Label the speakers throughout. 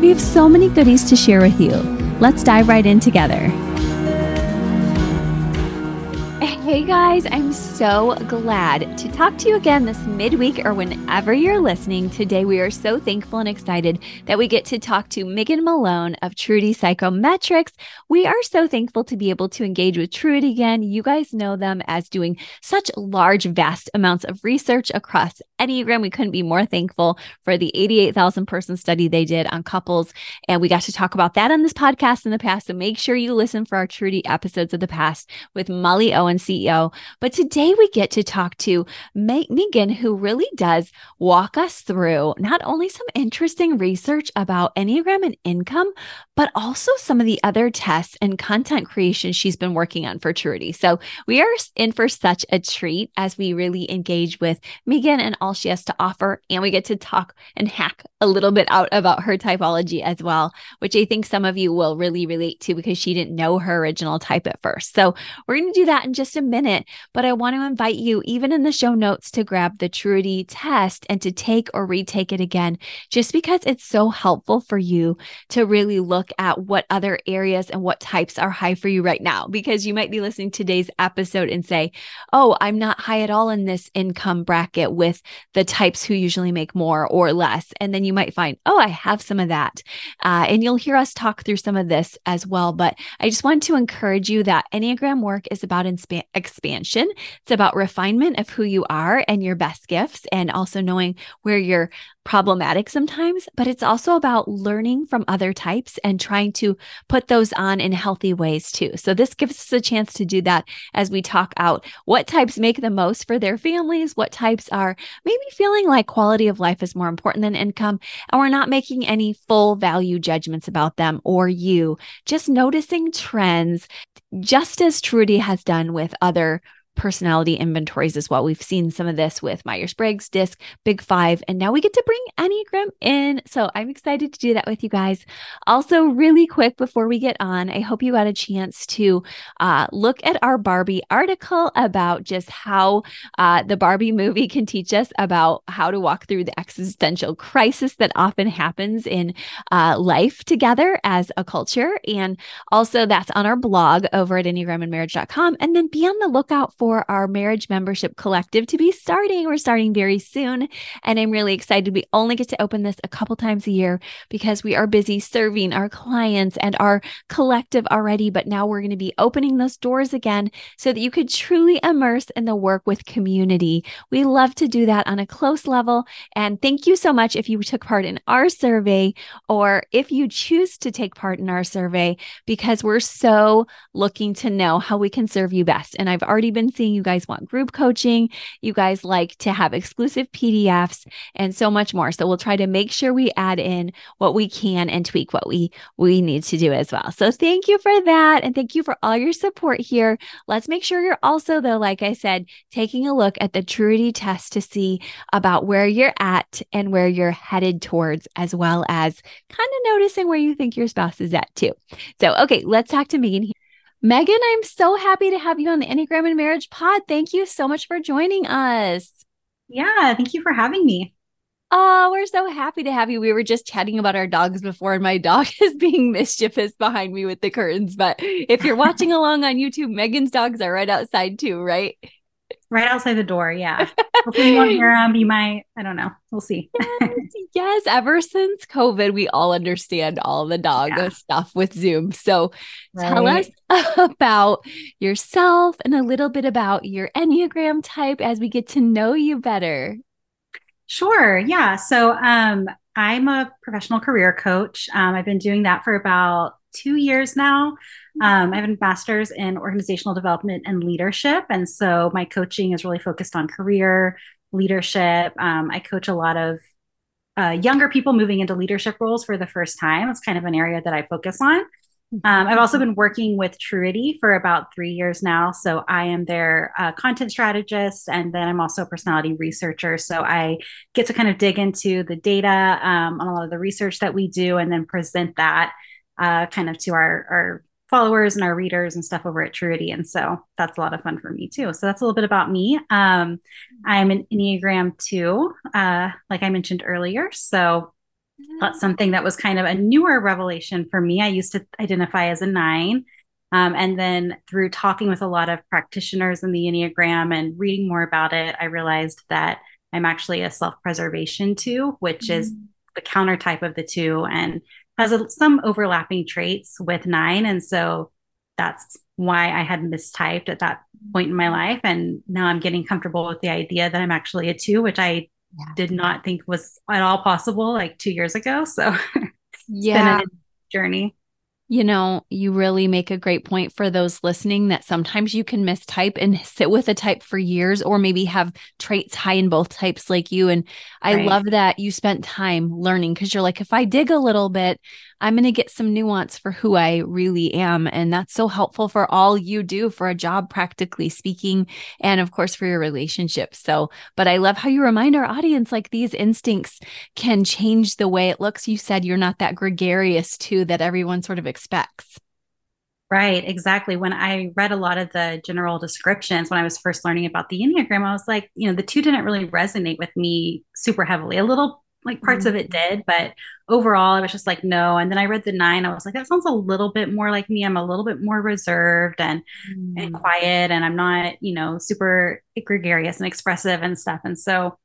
Speaker 1: We have so many goodies to share with you. Let's dive right in together. Hey guys, I'm so glad to talk to you again this midweek or whenever you're listening. Today, we are so thankful and excited that we get to talk to Megan Malone of Truity Psychometrics. We are so thankful to be able to engage with Truity again. You guys know them as doing such large, vast amounts of research across Enneagram. We couldn't be more thankful for the 88,000 person study they did on couples. And we got to talk about that on this podcast in the past. So make sure you listen for our Truity episodes of the past with Molly Owen, CEO. But today we get to talk to Megan, who really does walk us through not only some interesting research about Enneagram and income, but also some of the other tests and content creation she's been working on for Truity. So we are in for such a treat as we really engage with Megan and all she has to offer. And we get to talk and hack a little bit out about her typology as well, which I think some of you will really relate to because she didn't know her original type at first. So we're going to do that in just a minute. But I want to invite you, even in the show notes, to grab the Truity test and to take or retake it again, just because it's so helpful for you to really look at what other areas and what types are high for you right now. Because you might be listening to today's episode and say, Oh, I'm not high at all in this income bracket with the types who usually make more or less. And then you might find, Oh, I have some of that. Uh, and you'll hear us talk through some of this as well. But I just want to encourage you that Enneagram work is about insp- expansion. It's about refinement of who you are and your best gifts, and also knowing where you're problematic sometimes, but it's also about learning from other types and trying to put those on in healthy ways too. So this gives us a chance to do that as we talk out what types make the most for their families, what types are maybe feeling like quality of life is more important than income, and we're not making any full value judgments about them or you, just noticing trends, just as Truity has done with other personality inventories as well. We've seen some of this with Myers Briggs, DISC, Big Five, and now we get to bring Enneagram in. So I'm excited to do that with you guys. Also, really quick before we get on, I hope you got a chance to uh, look at our Barbie article about just how uh, the Barbie movie can teach us about how to walk through the existential crisis that often happens in uh, life together as a culture. And also, that's on our blog over at EnneagramandMarriage.com. And then be on the lookout for for our marriage membership collective to be starting. We're starting very soon. And I'm really excited. We only get to open this a couple times a year because we are busy serving our clients and our collective already. But now we're going to be opening those doors again so that you could truly immerse in the work with community. We love to do that on a close level. And thank you so much if you took part in our survey or if you choose to take part in our survey because we're so looking to know how we can serve you best. And I've already been seeing you guys want group coaching. You guys like to have exclusive PDFs and so much more. So we'll try to make sure we add in what we can and tweak what we we need to do as well. So thank you for that and thank you for all your support here. Let's make sure you're also though like I said taking a look at the Truity test to see about where you're at and where you're headed towards as well as kind of noticing where you think your spouse is at too. So okay, let's talk to Megan here. Megan, I'm so happy to have you on the Enneagram and Marriage Pod. Thank you so much for joining us.
Speaker 2: Yeah, thank you for having me.
Speaker 1: Oh, we're so happy to have you. We were just chatting about our dogs before, and my dog is being mischievous behind me with the curtains. But if you're watching along on YouTube, Megan's dogs are right outside too, right?
Speaker 2: Right outside the door. Yeah. Hopefully you won't hear them. You might, I don't know. We'll see.
Speaker 1: yes, yes, Ever since COVID, we all understand all the dog yeah. stuff with Zoom. So right. tell us about yourself and a little bit about your Enneagram type as we get to know you better.
Speaker 2: Sure. Yeah. So um, I'm a professional career coach. Um, I've been doing that for about two years now. Um, I have a master's in organizational development and leadership. And so my coaching is really focused on career leadership. Um, I coach a lot of uh, younger people moving into leadership roles for the first time. It's kind of an area that I focus on. Um, I've also been working with Truity for about three years now. So I am their uh, content strategist, and then I'm also a personality researcher. So I get to kind of dig into the data um, on a lot of the research that we do, and then present that uh, kind of to our, our followers and our readers and stuff over at Truity. And so that's a lot of fun for me too. So that's a little bit about me. Um, I'm an Enneagram 2, uh, like I mentioned earlier. So that's something that was kind of a newer revelation for me. I used to identify as a nine. Um, and then through talking with a lot of practitioners in the Enneagram and reading more about it, I realized that I'm actually a self preservation two, which mm-hmm. is the counter type of the two and has a, some overlapping traits with nine. And so that's why I had mistyped at that point in my life. And now I'm getting comfortable with the idea that I'm actually a two, which I yeah. did not think was at all possible like two years ago. So
Speaker 1: yeah,
Speaker 2: journey.
Speaker 1: You know, you really make a great point for those listening that sometimes you can mistype and sit with a type for years or maybe have traits high in both types like you. And I right. love that you spent time learning because you're like, if I dig a little bit, I'm going to get some nuance for who I really am. And that's so helpful for all you do for a job, practically speaking, and of course for your relationships. So, but I love how you remind our audience like these instincts can change the way it looks. You said you're not that gregarious too that everyone sort of expects.
Speaker 2: Right, exactly. When I read a lot of the general descriptions when I was first learning about the Enneagram, I was like, you know, the two didn't really resonate with me super heavily. A little like parts mm-hmm. of it did, but overall, I was just like, no. And then I read the nine. I was like, that sounds a little bit more like me. I'm a little bit more reserved and mm-hmm. and quiet, and I'm not, you know, super gregarious and expressive and stuff. And so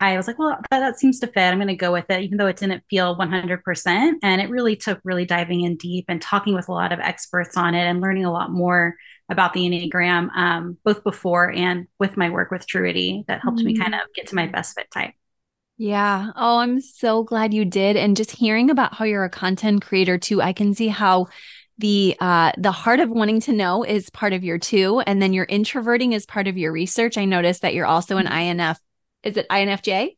Speaker 2: I was like, well, that, that seems to fit. I'm going to go with it, even though it didn't feel 100%. And it really took really diving in deep and talking with a lot of experts on it and learning a lot more about the Enneagram, um, both before and with my work with Truity that helped mm-hmm. me kind of get to my best fit type.
Speaker 1: Yeah. Oh, I'm so glad you did. And just hearing about how you're a content creator too, I can see how the uh the heart of wanting to know is part of your two and then your introverting is part of your research. I noticed that you're also an mm-hmm. INF. Is it INFJ?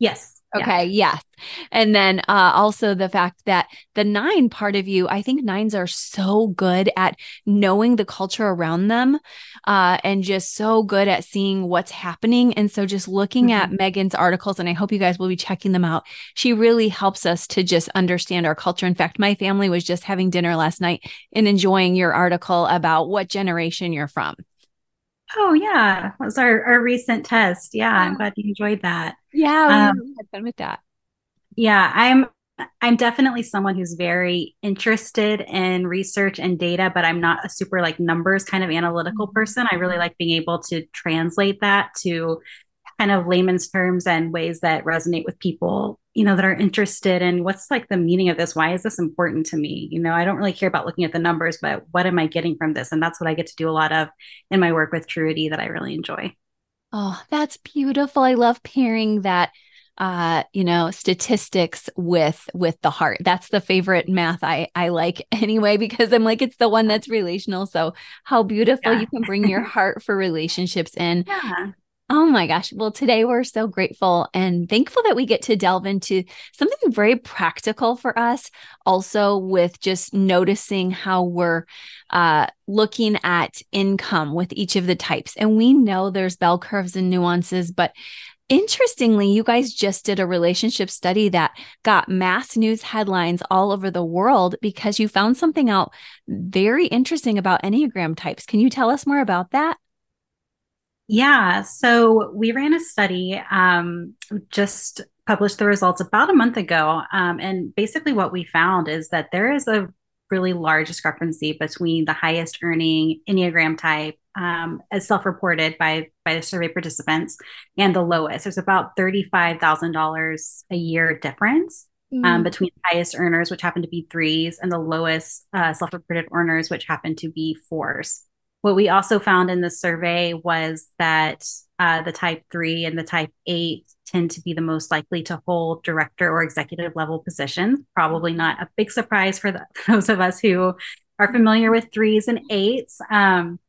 Speaker 2: Yes.
Speaker 1: Okay. Yeah. Yes. And then uh, also the fact that the nine part of you, I think nines are so good at knowing the culture around them uh, and just so good at seeing what's happening. And so just looking mm-hmm. at Megan's articles, and I hope you guys will be checking them out, she really helps us to just understand our culture. In fact, my family was just having dinner last night and enjoying your article about what generation you're from.
Speaker 2: Oh yeah, that was our, our recent test. Yeah, I'm glad you enjoyed that.
Speaker 1: Yeah, um, had fun with that.
Speaker 2: Yeah, I'm I'm definitely someone who's very interested in research and data, but I'm not a super like numbers kind of analytical mm-hmm. person. I really like being able to translate that to kind of layman's terms and ways that resonate with people, you know, that are interested in what's like the meaning of this? Why is this important to me? You know, I don't really care about looking at the numbers, but what am I getting from this? And that's what I get to do a lot of in my work with Truity that I really enjoy.
Speaker 1: Oh, that's beautiful. I love pairing that uh you know statistics with with the heart that's the favorite math i i like anyway because i'm like it's the one that's relational so how beautiful yeah. you can bring your heart for relationships in yeah. Oh my gosh. Well, today we're so grateful and thankful that we get to delve into something very practical for us, also with just noticing how we're uh, looking at income with each of the types. And we know there's bell curves and nuances, but Interestingly, you guys just did a relationship study that got mass news headlines all over the world because you found something out very interesting about Enneagram types. Can you tell us more about that?
Speaker 2: Yeah, so we ran a study, um, just published the results about a month ago. Um, and basically, what we found is that there is a really large discrepancy between the highest earning Enneagram type, um, as self reported by, by the survey participants, and the lowest. There's about $35,000 a year difference. Um, mm-hmm. between highest earners, which happen to be threes, and the lowest uh, self reported earners, which happen to be fours. What we also found in the survey was that uh, the type three and the type eight tend to be the most likely to hold director or executive level positions. Probably not a big surprise for the, those of us who are familiar with threes and eights. Um,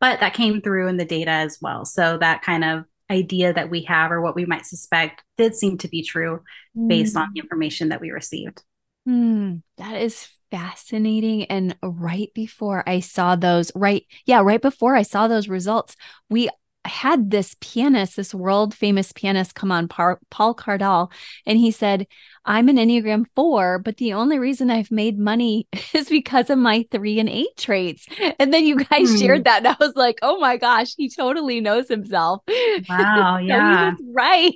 Speaker 2: but that came through in the data as well. So that kind of idea that we have or what we might suspect did seem to be true mm. based on the information that we received.
Speaker 1: Mm, that is fascinating. And right before I saw those, right, yeah, right before I saw those results, we had this pianist, this world famous pianist come on, Paul Cardall, and he said, I'm an Enneagram four, but the only reason I've made money is because of my three and eight traits. And then you guys hmm. shared that, and I was like, oh my gosh, he totally knows himself.
Speaker 2: Wow. Yeah.
Speaker 1: so right.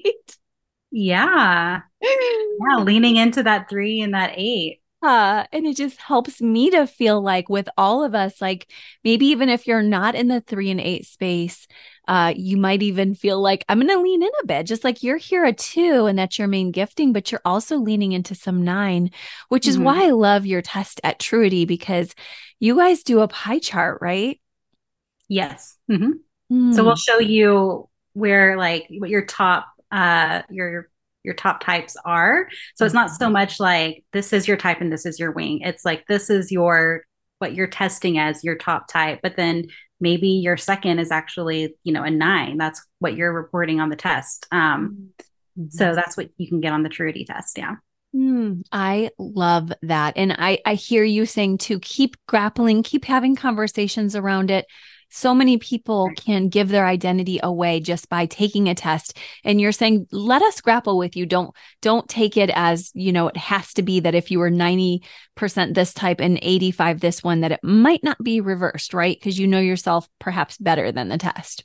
Speaker 2: Yeah. Yeah. Leaning into that three and that eight.
Speaker 1: Uh, and it just helps me to feel like with all of us, like maybe even if you're not in the three and eight space, uh, you might even feel like I'm going to lean in a bit, just like you're here a two and that's your main gifting, but you're also leaning into some nine, which mm-hmm. is why I love your test at Truity because you guys do a pie chart, right?
Speaker 2: Yes. Mm-hmm. Mm. So we'll show you where like what your top uh your your top types are. So it's not so mm-hmm. much like this is your type and this is your wing. It's like this is your what you're testing as your top type, but then maybe your second is actually you know a nine that's what you're reporting on the test um, mm-hmm. so that's what you can get on the truity test yeah
Speaker 1: Mm, I love that. And I, I hear you saying to keep grappling, keep having conversations around it so many people can give their identity away just by taking a test. And you're saying let us grapple with you. Don't don't take it as you know it has to be that if you were 90% this type and 85 this one that it might not be reversed right? Because you know yourself perhaps better than the test.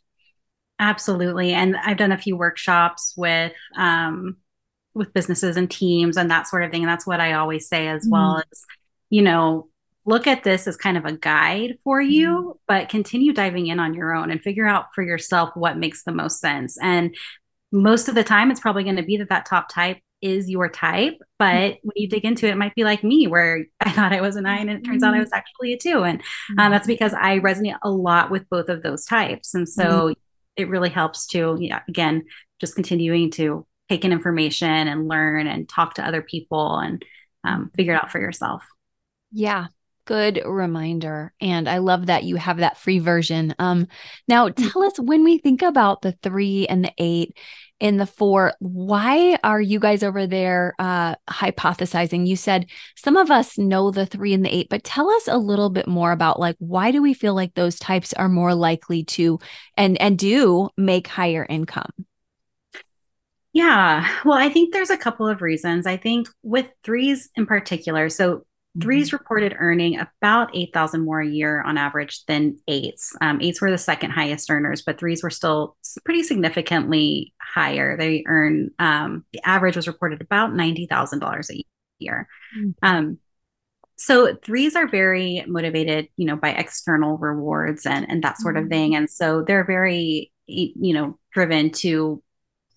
Speaker 2: Absolutely. And i've done a few workshops with um with businesses and teams and that sort of thing. And that's what i always say as mm. well as you know look at this as kind of a guide for you, mm-hmm. but continue diving in on your own and figure out for yourself what makes the most sense. And most of the time, it's probably going to be that that top type is your type. But mm-hmm. when you dig into it, it might be like me, where I thought I was a nine and it turns out I mm-hmm. was actually a two. And um, that's because I resonate a lot with both of those types. And so mm-hmm. it really helps to, yeah, again, just continuing to take in information and learn and talk to other people and um, figure it out for yourself.
Speaker 1: Yeah, good reminder and i love that you have that free version um now mm. tell us when we think about the three and the eight and the four why are you guys over there uh hypothesizing you said some of us know the three and the eight but tell us a little bit more about like why do we feel like those types are more likely to and and do make higher income
Speaker 2: yeah, well, I think there's a couple of reasons. I think with threes in particular, so Threes mm-hmm. reported earning about 8,000 more a year on average than eights. Um, eights were the second highest earners, but threes were still pretty significantly higher. They earn, um, the average was reported about $90,000 a year. Mm-hmm. Um, so threes are very motivated, you know, by external rewards and, and that sort mm-hmm. of thing. And so they're very, you know, driven to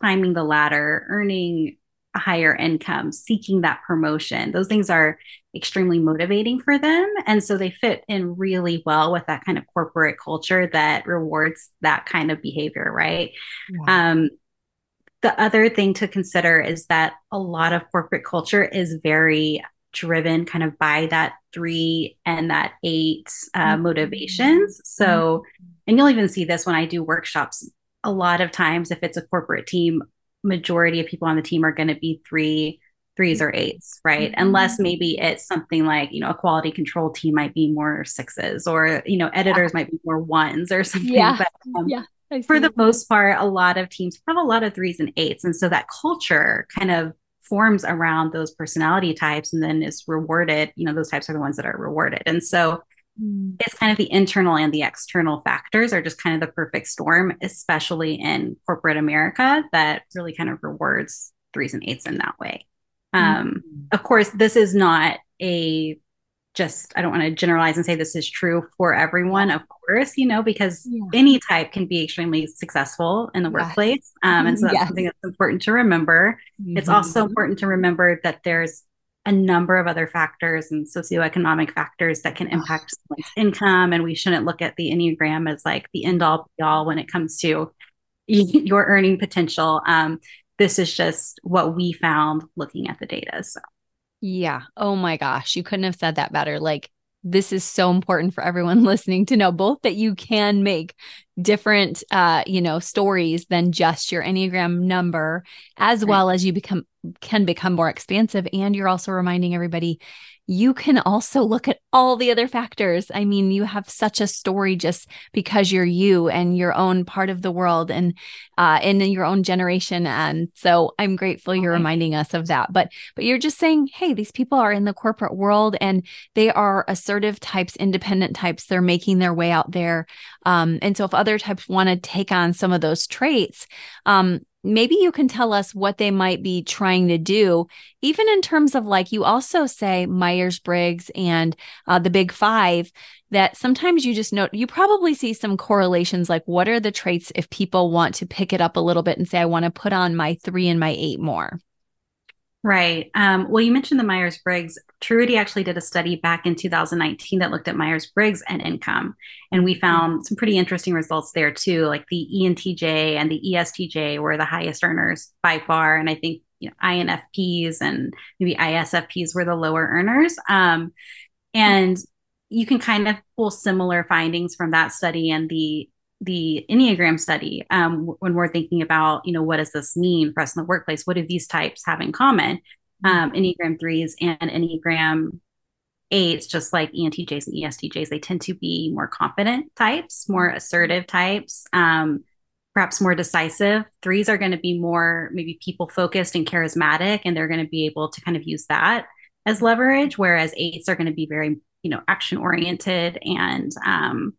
Speaker 2: climbing the ladder, earning higher income, seeking that promotion. Those things are extremely motivating for them. And so they fit in really well with that kind of corporate culture that rewards that kind of behavior, right? Yeah. Um, the other thing to consider is that a lot of corporate culture is very driven kind of by that three and that eight uh, mm-hmm. motivations. So, mm-hmm. and you'll even see this when I do workshops. A lot of times, if it's a corporate team, majority of people on the team are going to be three threes or eights, right? Mm-hmm. Unless maybe it's something like, you know, a quality control team might be more sixes or, you know, editors yeah. might be more ones or something.
Speaker 1: Yeah. But um, yeah.
Speaker 2: For the most part, a lot of teams have a lot of threes and eights. And so that culture kind of forms around those personality types and then is rewarded. You know, those types are the ones that are rewarded. And so mm. it's kind of the internal and the external factors are just kind of the perfect storm, especially in corporate America, that really kind of rewards threes and eights in that way. Um, mm-hmm. Of course, this is not a just, I don't want to generalize and say this is true for everyone, of course, you know, because yeah. any type can be extremely successful in the yes. workplace. Um, and so that's yes. something that's important to remember. Mm-hmm. It's also important to remember that there's a number of other factors and socioeconomic factors that can impact someone's income. And we shouldn't look at the Enneagram as like the end all be all when it comes to your earning potential. Um, this is just what we found looking at the data. So,
Speaker 1: yeah. Oh my gosh. You couldn't have said that better. Like, this is so important for everyone listening to know both that you can make different uh you know stories than just your enneagram number as well as you become can become more expansive and you're also reminding everybody you can also look at all the other factors. I mean, you have such a story just because you're you and your own part of the world and uh, in your own generation. And so I'm grateful you're reminding us of that. But but you're just saying, hey, these people are in the corporate world and they are assertive types, independent types. They're making their way out there. Um, and so if other types want to take on some of those traits, um, maybe you can tell us what they might be trying to do, even in terms of like you also say Myers Briggs and uh, the Big Five, that sometimes you just note you probably see some correlations like what are the traits if people want to pick it up a little bit and say, I want to put on my three and my eight more.
Speaker 2: Right. Um, well, you mentioned the Myers Briggs. Truity actually did a study back in 2019 that looked at Myers Briggs and income. And we found some pretty interesting results there too. Like the ENTJ and the ESTJ were the highest earners by far. And I think you know, INFPs and maybe ISFPs were the lower earners. Um, and you can kind of pull similar findings from that study and the the Enneagram study, um, when we're thinking about, you know, what does this mean for us in the workplace? What do these types have in common? Mm-hmm. Um, Enneagram threes and Enneagram eights, just like ENTJs and ESTJs, they tend to be more confident types, more assertive types, um, perhaps more decisive. Threes are going to be more maybe people focused and charismatic, and they're going to be able to kind of use that as leverage, whereas eights are going to be very, you know, action oriented and um,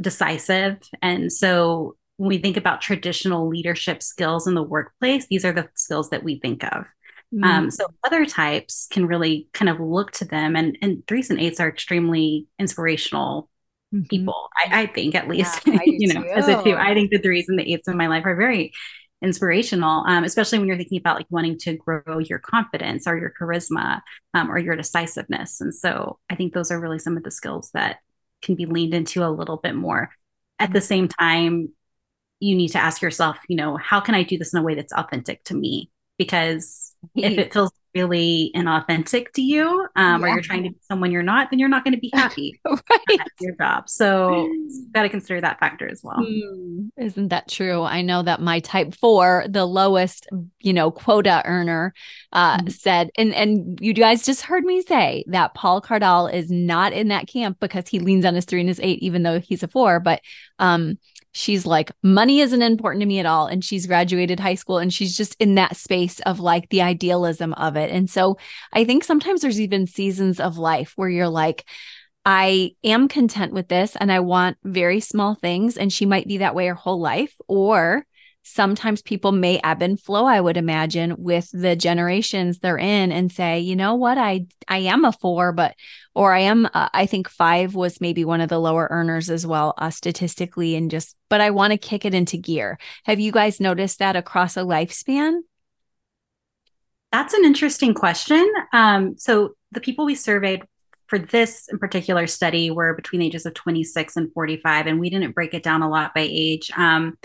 Speaker 2: decisive. And so when we think about traditional leadership skills in the workplace, these are the skills that we think of. Mm-hmm. Um, so other types can really kind of look to them, and and threes and eights are extremely inspirational mm-hmm. people. I, I, think, at least, yeah, you know, too. as a two, I think the threes and the eights in my life are very inspirational, um, especially when you're thinking about like wanting to grow your confidence or your charisma um, or your decisiveness. And so I think those are really some of the skills that can be leaned into a little bit more. At the mm-hmm. same time, you need to ask yourself, you know, how can I do this in a way that's authentic to me? Because if it feels really inauthentic to you, um, yeah. or you're trying to be someone you're not, then you're not going to be happy right. at your job. So you've got to consider that factor as well. Mm,
Speaker 1: isn't that true? I know that my type four, the lowest, you know, quota earner, uh, mm-hmm. said, and and you guys just heard me say that Paul Cardall is not in that camp because he leans on his three and his eight, even though he's a four. But um, she's like, money isn't important to me at all. And she's graduated high school and she's just in that space of like the idealism of it. And so I think sometimes there's even seasons of life where you're like, I am content with this and I want very small things. And she might be that way her whole life. Or sometimes people may ebb and flow i would imagine with the generations they're in and say you know what? I i am a four but or i am uh, i think five was maybe one of the lower earners as well uh, statistically and just but i want to kick it into gear. Have you guys noticed that across a lifespan?
Speaker 2: That's an interesting question. Um, so the people we surveyed for this in particular study were between the ages of 26 and 45 and we didn't break it down a lot by age. Um,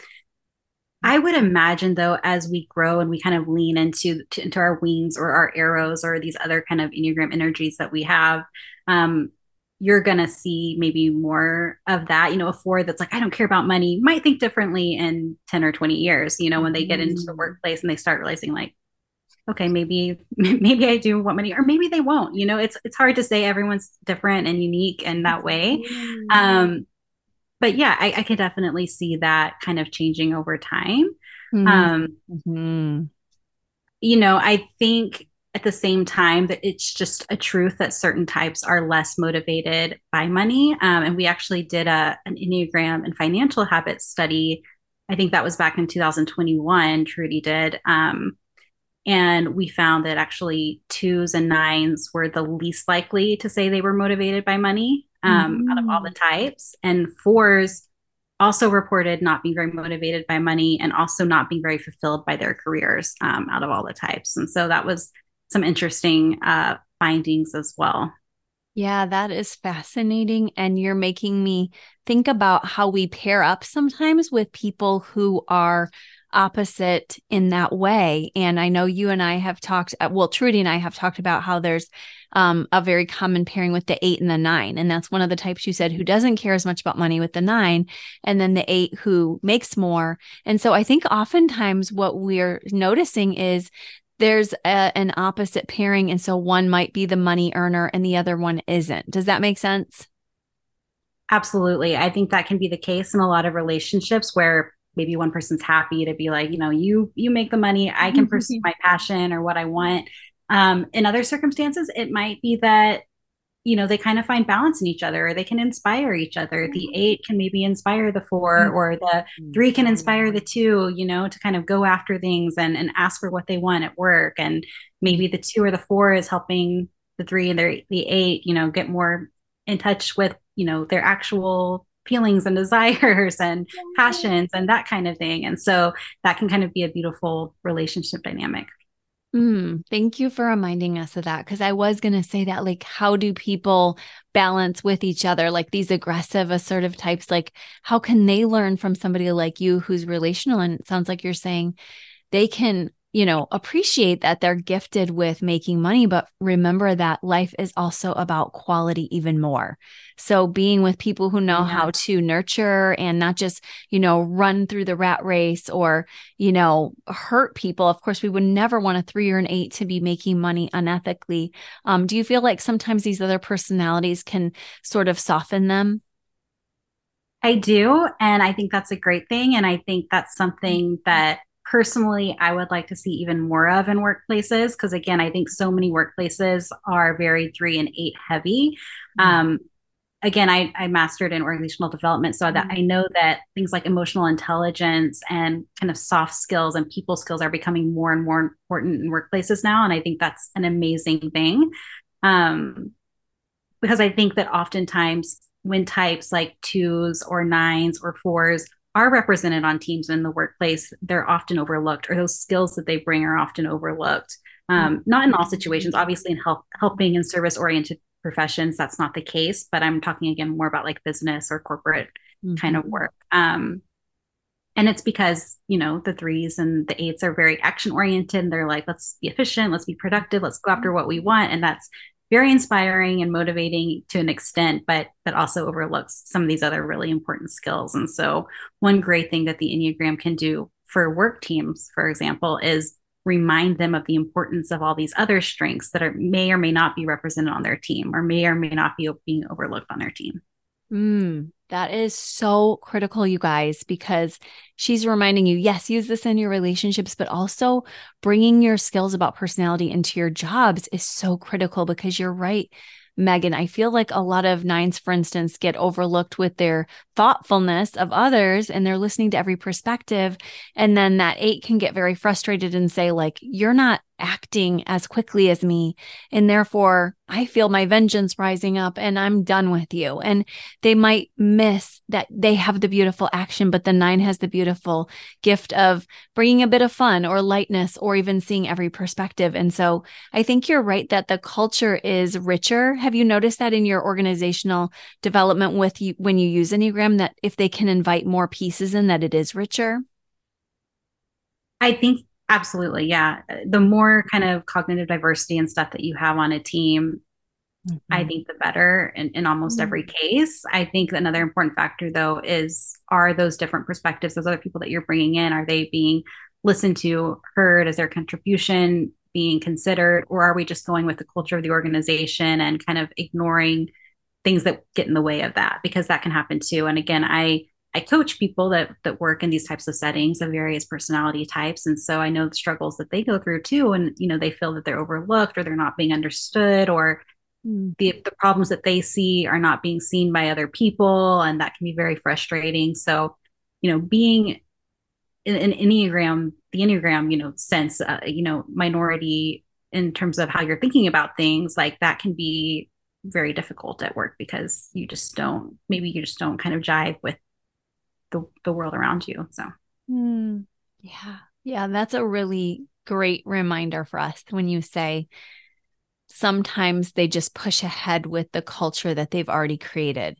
Speaker 2: I would imagine though, as we grow and we kind of lean into to, into our wings or our arrows or these other kind of enneagram energies that we have, um, you're gonna see maybe more of that. You know, a four that's like, I don't care about money, might think differently in ten or twenty years. You know, when they get into the mm. workplace and they start realizing like, okay, maybe maybe I do want money, or maybe they won't. You know, it's it's hard to say. Everyone's different and unique in that way. Um, but yeah, I, I could definitely see that kind of changing over time. Mm-hmm. Um, mm-hmm. You know, I think at the same time that it's just a truth that certain types are less motivated by money. Um, and we actually did a, an Enneagram and financial habits study. I think that was back in 2021, Truity did. Um, and we found that actually twos and nines were the least likely to say they were motivated by money um, mm-hmm. out of all the mm. types. And fours also reported not being very motivated by money and also not being very fulfilled by their careers um, out of all the types. And so that was some interesting uh, findings as well.
Speaker 1: Yeah, that is fascinating. And you're making me think about how we pair up sometimes with people who are opposite in that way. And I know you and I have talked, uh, well, Truity and I have talked about how there's um, a very common pairing with the eight and the nine. And that's one of the types you said who doesn't care as much about money with the nine, and then the eight who makes more. And so I think oftentimes what we're noticing is there's a, an opposite pairing. And so one might be the money earner and the other one isn't. Does that make sense?
Speaker 2: Absolutely. I think that can be the case in a lot of relationships where maybe one person's happy to be like, you know, you you make the money, I can pursue my passion or what I want. Um, in other circumstances, it might be that you know they kind of find balance in each other or they can inspire each other the eight can maybe inspire the 4 mm-hmm. or the three can inspire the two you know to kind of go after things and and ask for what they want at work and maybe the two or the four is helping the three and the, the eight you know get more in touch with you know their actual feelings and desires and passions and that kind of thing and so that can kind of be a beautiful relationship dynamic
Speaker 1: Mm, thank you for reminding us of that. Because I was going to say that, like, how do people balance with each other? Like these aggressive, assertive types, like, how can they learn from somebody like you who's relational? And it sounds like you're saying they can you know, appreciate that they're gifted with making money, but remember that life is also about quality even more. So being with people who know yeah. how to nurture and not just, you know, run through the rat race or, you know, hurt people. Of course, we would never want a three or an eight to be making money unethically. Um, do you feel like sometimes these other personalities can sort of soften them?
Speaker 2: I do. And I think that's a great thing. And I think that's something that personally I would like to see even more of in workplaces because again I think so many workplaces are very three and eight heavy. Mm-hmm. Um, again I, I mastered in organizational development so that mm-hmm. I know that things like emotional intelligence and kind of soft skills and people skills are becoming more and more important in workplaces now and I think that's an amazing thing. Um, because I think that oftentimes when types like twos or nines or fours are represented on teams in the workplace, they're often overlooked, or those skills that they bring are often overlooked. Um, not in all situations, obviously, in help, helping and service oriented professions, that's not the case. But I'm talking again more about like business or corporate mm-hmm. kind of work. Um, and it's because you know the threes and the eights are very action oriented. They're like, let's be efficient, let's be productive, let's go after what we want, and that's very inspiring and motivating to an extent, but that also overlooks some of these other really important skills. And so, one great thing that the Enneagram can do for work teams, for example, is remind them of the importance of all these other strengths that are may or may not be represented on their team, or may or may not be being overlooked on their team.
Speaker 1: Mm, that is so critical, you guys, because she's reminding you yes, use this in your relationships, but also bringing your skills about personality into your jobs is so critical because you're right. Megan, I feel like a lot of nines, for instance, get overlooked with their thoughtfulness of others and they're listening to every perspective. And then that eight can get very frustrated and say, like, you're not acting as quickly as me. And therefore, I feel my vengeance rising up and I'm done with you. And they might miss that they have the beautiful action, but the nine has the beautiful gift of bringing a bit of fun or lightness or even seeing every perspective. And so I think you're right that the culture is richer. Have you noticed that in your organizational development with you when you use Enneagram that if they can invite more pieces in, that it is richer?
Speaker 2: I think Absolutely. Yeah. The more kind of cognitive diversity and stuff that you have on a team, mm-hmm. I think the better in, in almost mm-hmm. every case. I think another important factor, though, is are those different perspectives, those other people that you're bringing in, are they being listened to, heard? Is their contribution being considered? Or are we just going with the culture of the organization and kind of ignoring things that get in the way of that? Because that can happen too. And again, I, I coach people that that work in these types of settings of various personality types, and so I know the struggles that they go through too. And you know, they feel that they're overlooked or they're not being understood, or mm. the the problems that they see are not being seen by other people, and that can be very frustrating. So, you know, being in an enneagram, the enneagram, you know, sense, uh, you know, minority in terms of how you're thinking about things, like that can be very difficult at work because you just don't maybe you just don't kind of jive with the, the world around you. So,
Speaker 1: mm, yeah. Yeah. That's a really great reminder for us when you say sometimes they just push ahead with the culture that they've already created.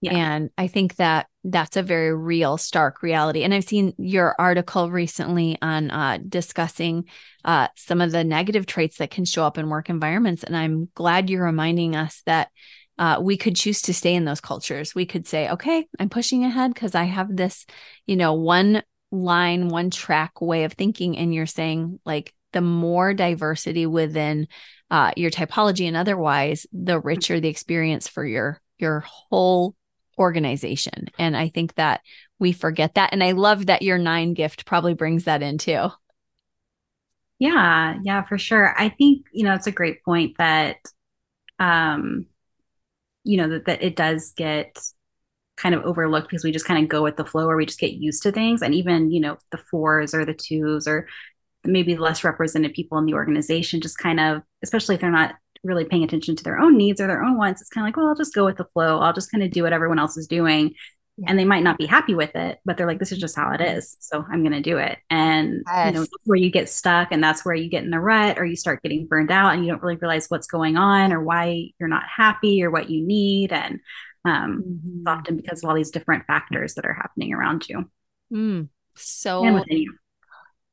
Speaker 1: Yeah. And I think that that's a very real, stark reality. And I've seen your article recently on uh, discussing uh, some of the negative traits that can show up in work environments. And I'm glad you're reminding us that uh, we could choose to stay in those cultures. We could say, okay, I'm pushing ahead because I have this, you know, one line, one track way of thinking. And you're saying, like, the more diversity within uh, your typology and otherwise, the richer the experience for your your whole organization. And I think that we forget that. And I love that your nine gift probably brings that in too.
Speaker 2: Yeah, yeah, for sure. I think, you know, it's a great point that um, you know, that, that it does get kind of overlooked because we just kind of go with the flow or we just get used to things. And even, you know, the fours or the twos or maybe less represented people in the organization just kind of, especially if they're not really paying attention to their own needs or their own wants, it's kind of like, well, I'll just go with the flow. I'll just kind of do what everyone else is doing. Yeah. And they might not be happy with it, but they're like, this is just how it is. So I'm going to do it. And, yes. you know, where you get stuck and that's where you get in the rut or you start getting burned out and you don't really realize what's going on or why you're not happy or what you need. And um, mm-hmm. it's often because of all these different factors that are happening around you.
Speaker 1: Mm, so, and within you.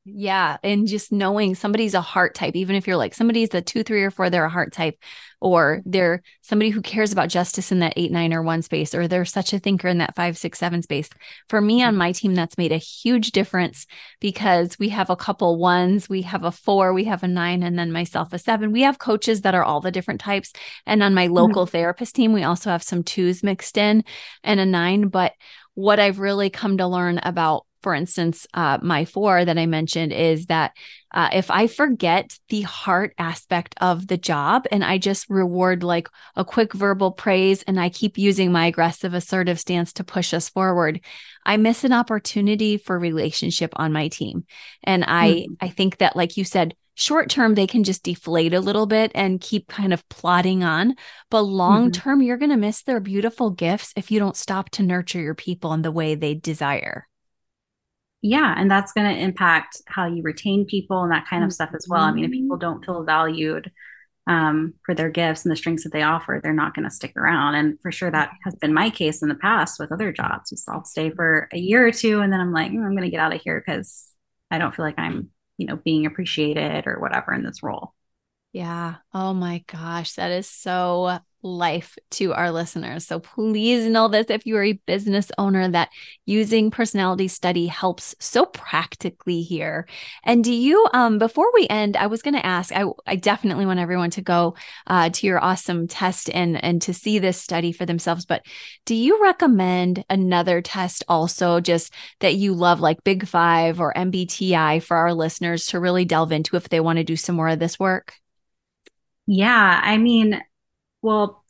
Speaker 1: Yeah. And just knowing somebody's a heart type, even if you're like somebody's a two, three, or four, they're a heart type, or they're somebody who cares about justice in that eight, nine, or one space, or they're such a thinker in that five, six, seven space. For me on my team, that's made a huge difference because we have a couple ones, we have a four, we have a nine, and then myself a seven. We have coaches that are all the different types. And on my local mm-hmm. therapist team, we also have some twos mixed in and a nine. But what I've really come to learn about for instance, uh, my four that I mentioned is that uh, if I forget the heart aspect of the job and I just reward like a quick verbal praise and I keep using my aggressive, assertive stance to push us forward, I miss an opportunity for relationship on my team. And I, mm-hmm. I think that, like you said, short term they can just deflate a little bit and keep kind of plodding on but long mm-hmm. term mm-hmm. you're going to miss their beautiful gifts if you don't stop to nurture your people in the way they desire
Speaker 2: yeah and that's going to impact how you retain people and that kind of stuff as well. I mean if people don't feel valued um, for their gifts and the strengths that they offer they're not going to stick around. And for sure that has been my case in the past with other jobs. So i'll stay for a year or two and then i'm like mm, i'm going to get out of here because i don't feel like i'm you know being appreciated or whatever in this role.
Speaker 1: Yeah. Oh my gosh that is so life to our listeners. So please know this if you are a business owner that using personality study helps so practically here. And do you um before we end, I was going to ask I I definitely want everyone to go uh to your awesome test and and to see this study for themselves, but do you recommend another test also just that you love like Big 5 or MBTI for our listeners to really delve into if they want to do some more of this work?
Speaker 2: Yeah, I mean, well,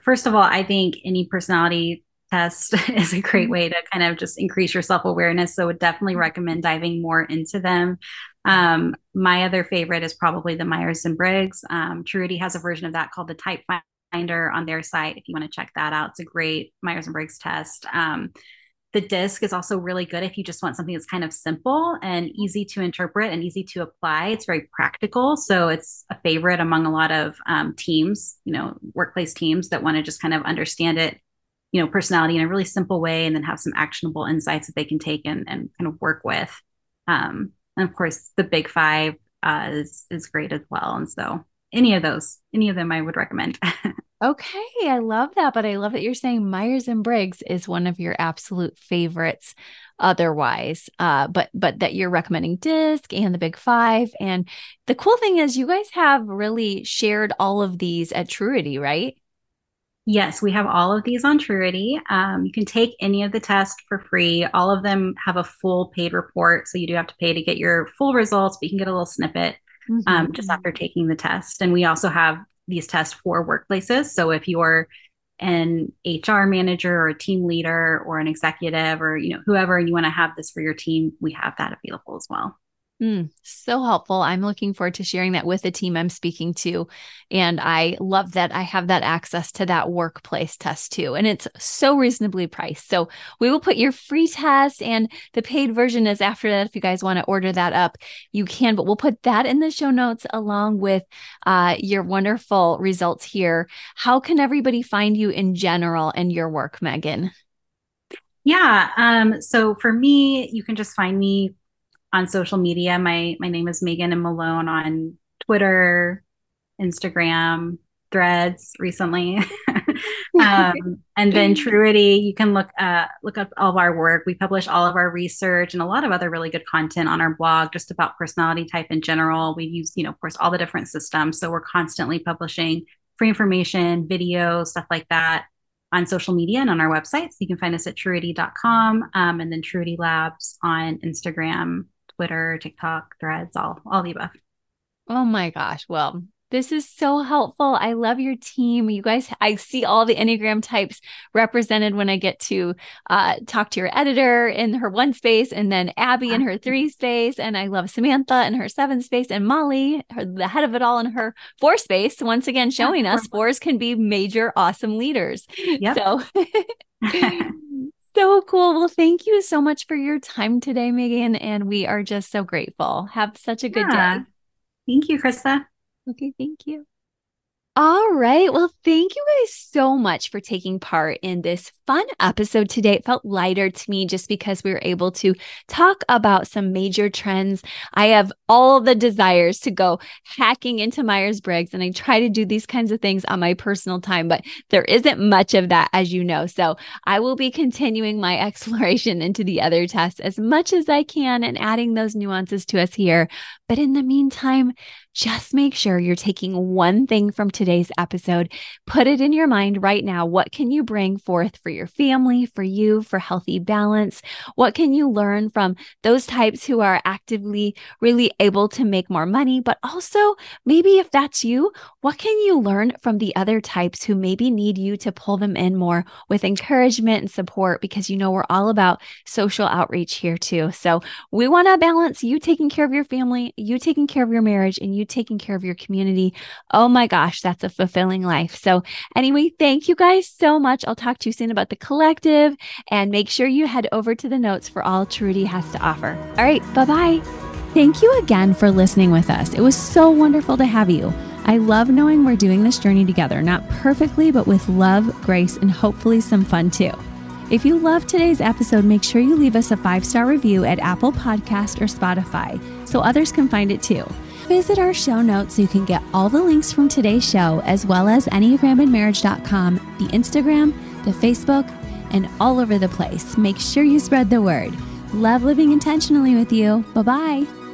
Speaker 2: first of all, I think any personality test is a great mm-hmm. way to kind of just increase your self awareness. So, would definitely mm-hmm. recommend diving more into them. Um, my other favorite is probably the Myers and Briggs. Um, Truity has a version of that called the Type Finder on their site. If you want to check that out, it's a great Myers and Briggs test. Um, the disc is also really good if you just want something that's kind of simple and easy to interpret and easy to apply. It's very practical. So it's a favorite among a lot of um, teams, you know, workplace teams that want to just kind of understand it, you know, personality in a really simple way and then have some actionable insights that they can take and, and kind of work with. Um, and of course, the big five uh, is, is great as well. And so any of those, any of them I would recommend.
Speaker 1: Okay, I love that, but I love that you're saying Myers and Briggs is one of your absolute favorites otherwise. Uh but but that you're recommending DISC and the Big 5 and the cool thing is you guys have really shared all of these at Truity, right?
Speaker 2: Yes, we have all of these on Truity. Um, you can take any of the tests for free. All of them have a full paid report. So you do have to pay to get your full results, but you can get a little snippet mm-hmm. um, just after taking the test. And we also have these tests for workplaces. So if you're an HR manager or a team leader or an executive or you know whoever and you want to have this for your team, we have that available as well.
Speaker 1: Mm, so helpful. I'm looking forward to sharing that with the team I'm speaking to. And I love that I have that access to that workplace test too. And it's so reasonably priced. So we will put your free test and the paid version is after that. If you guys want to order that up, you can, but we'll put that in the show notes along with uh, your wonderful results here. How can everybody find you in general and your work, Megan?
Speaker 2: Yeah. Um, so for me, you can just find me on social media. My my name is Megan and Malone on Twitter, Instagram, Threads recently. um, and then Truity, you can look uh, look up all of our work. We publish all of our research and a lot of other really good content on our blog, just about personality type in general. We use, you know, of course, all the different systems. So we're constantly publishing free information, videos, stuff like that on social media and on our website. So you can find us at truity.com um, and then Truity Labs on Instagram, Twitter, TikTok, threads, all all the above.
Speaker 1: Oh my gosh. Well, this is so helpful. I love your team. You guys, I see all the Enneagram types represented when I get to uh, talk to your editor in her one space, and then Abby in her three space. And I love Samantha in her seven space, and Molly, her, the head of it all, in her four space. Once again, showing us fours can be major, awesome leaders. Yep. So. so cool. Well, thank you so much for your time today, Megan. And we are just so grateful. Have such a good yeah. day.
Speaker 2: Thank you, Christa.
Speaker 1: Okay, thank you. All right. Well, thank you guys so much for taking part in this fun episode today. It felt lighter to me just because we were able to talk about some major trends. I have all the desires to go hacking into Myers Briggs, and I try to do these kinds of things on my personal time, but there isn't much of that, as you know. So I will be continuing my exploration into the other tests as much as I can and adding those nuances to us here. But in the meantime, just make sure you're taking one thing from today's episode, put it in your mind right now. What can you bring forth for your family, for you, for healthy balance? What can you learn from those types who are actively really able to make more money? But also, maybe if that's you, what can you learn from the other types who maybe need you to pull them in more with encouragement and support? Because you know, we're all about social outreach here too. So we want to balance you taking care of your family, you taking care of your marriage, and you taking care of your community. Oh my gosh, that's a fulfilling life. So, anyway, thank you guys so much. I'll talk to you soon about the collective and make sure you head over to the notes for all Truity has to offer. All right, bye bye. Thank you again for listening with us. It was so wonderful to have you. I love knowing we're doing this journey together, not perfectly, but with love, grace, and hopefully some fun too. If you loved today's episode, make sure you leave us a five star review at Apple Podcast or Spotify so others can find it too. Visit our show notes so you can get all the links from today's show, as well as EnneagramandMarriage.com, the Instagram, the Facebook, and all over the place. Make sure you spread the word. Love living intentionally with you. Bye bye.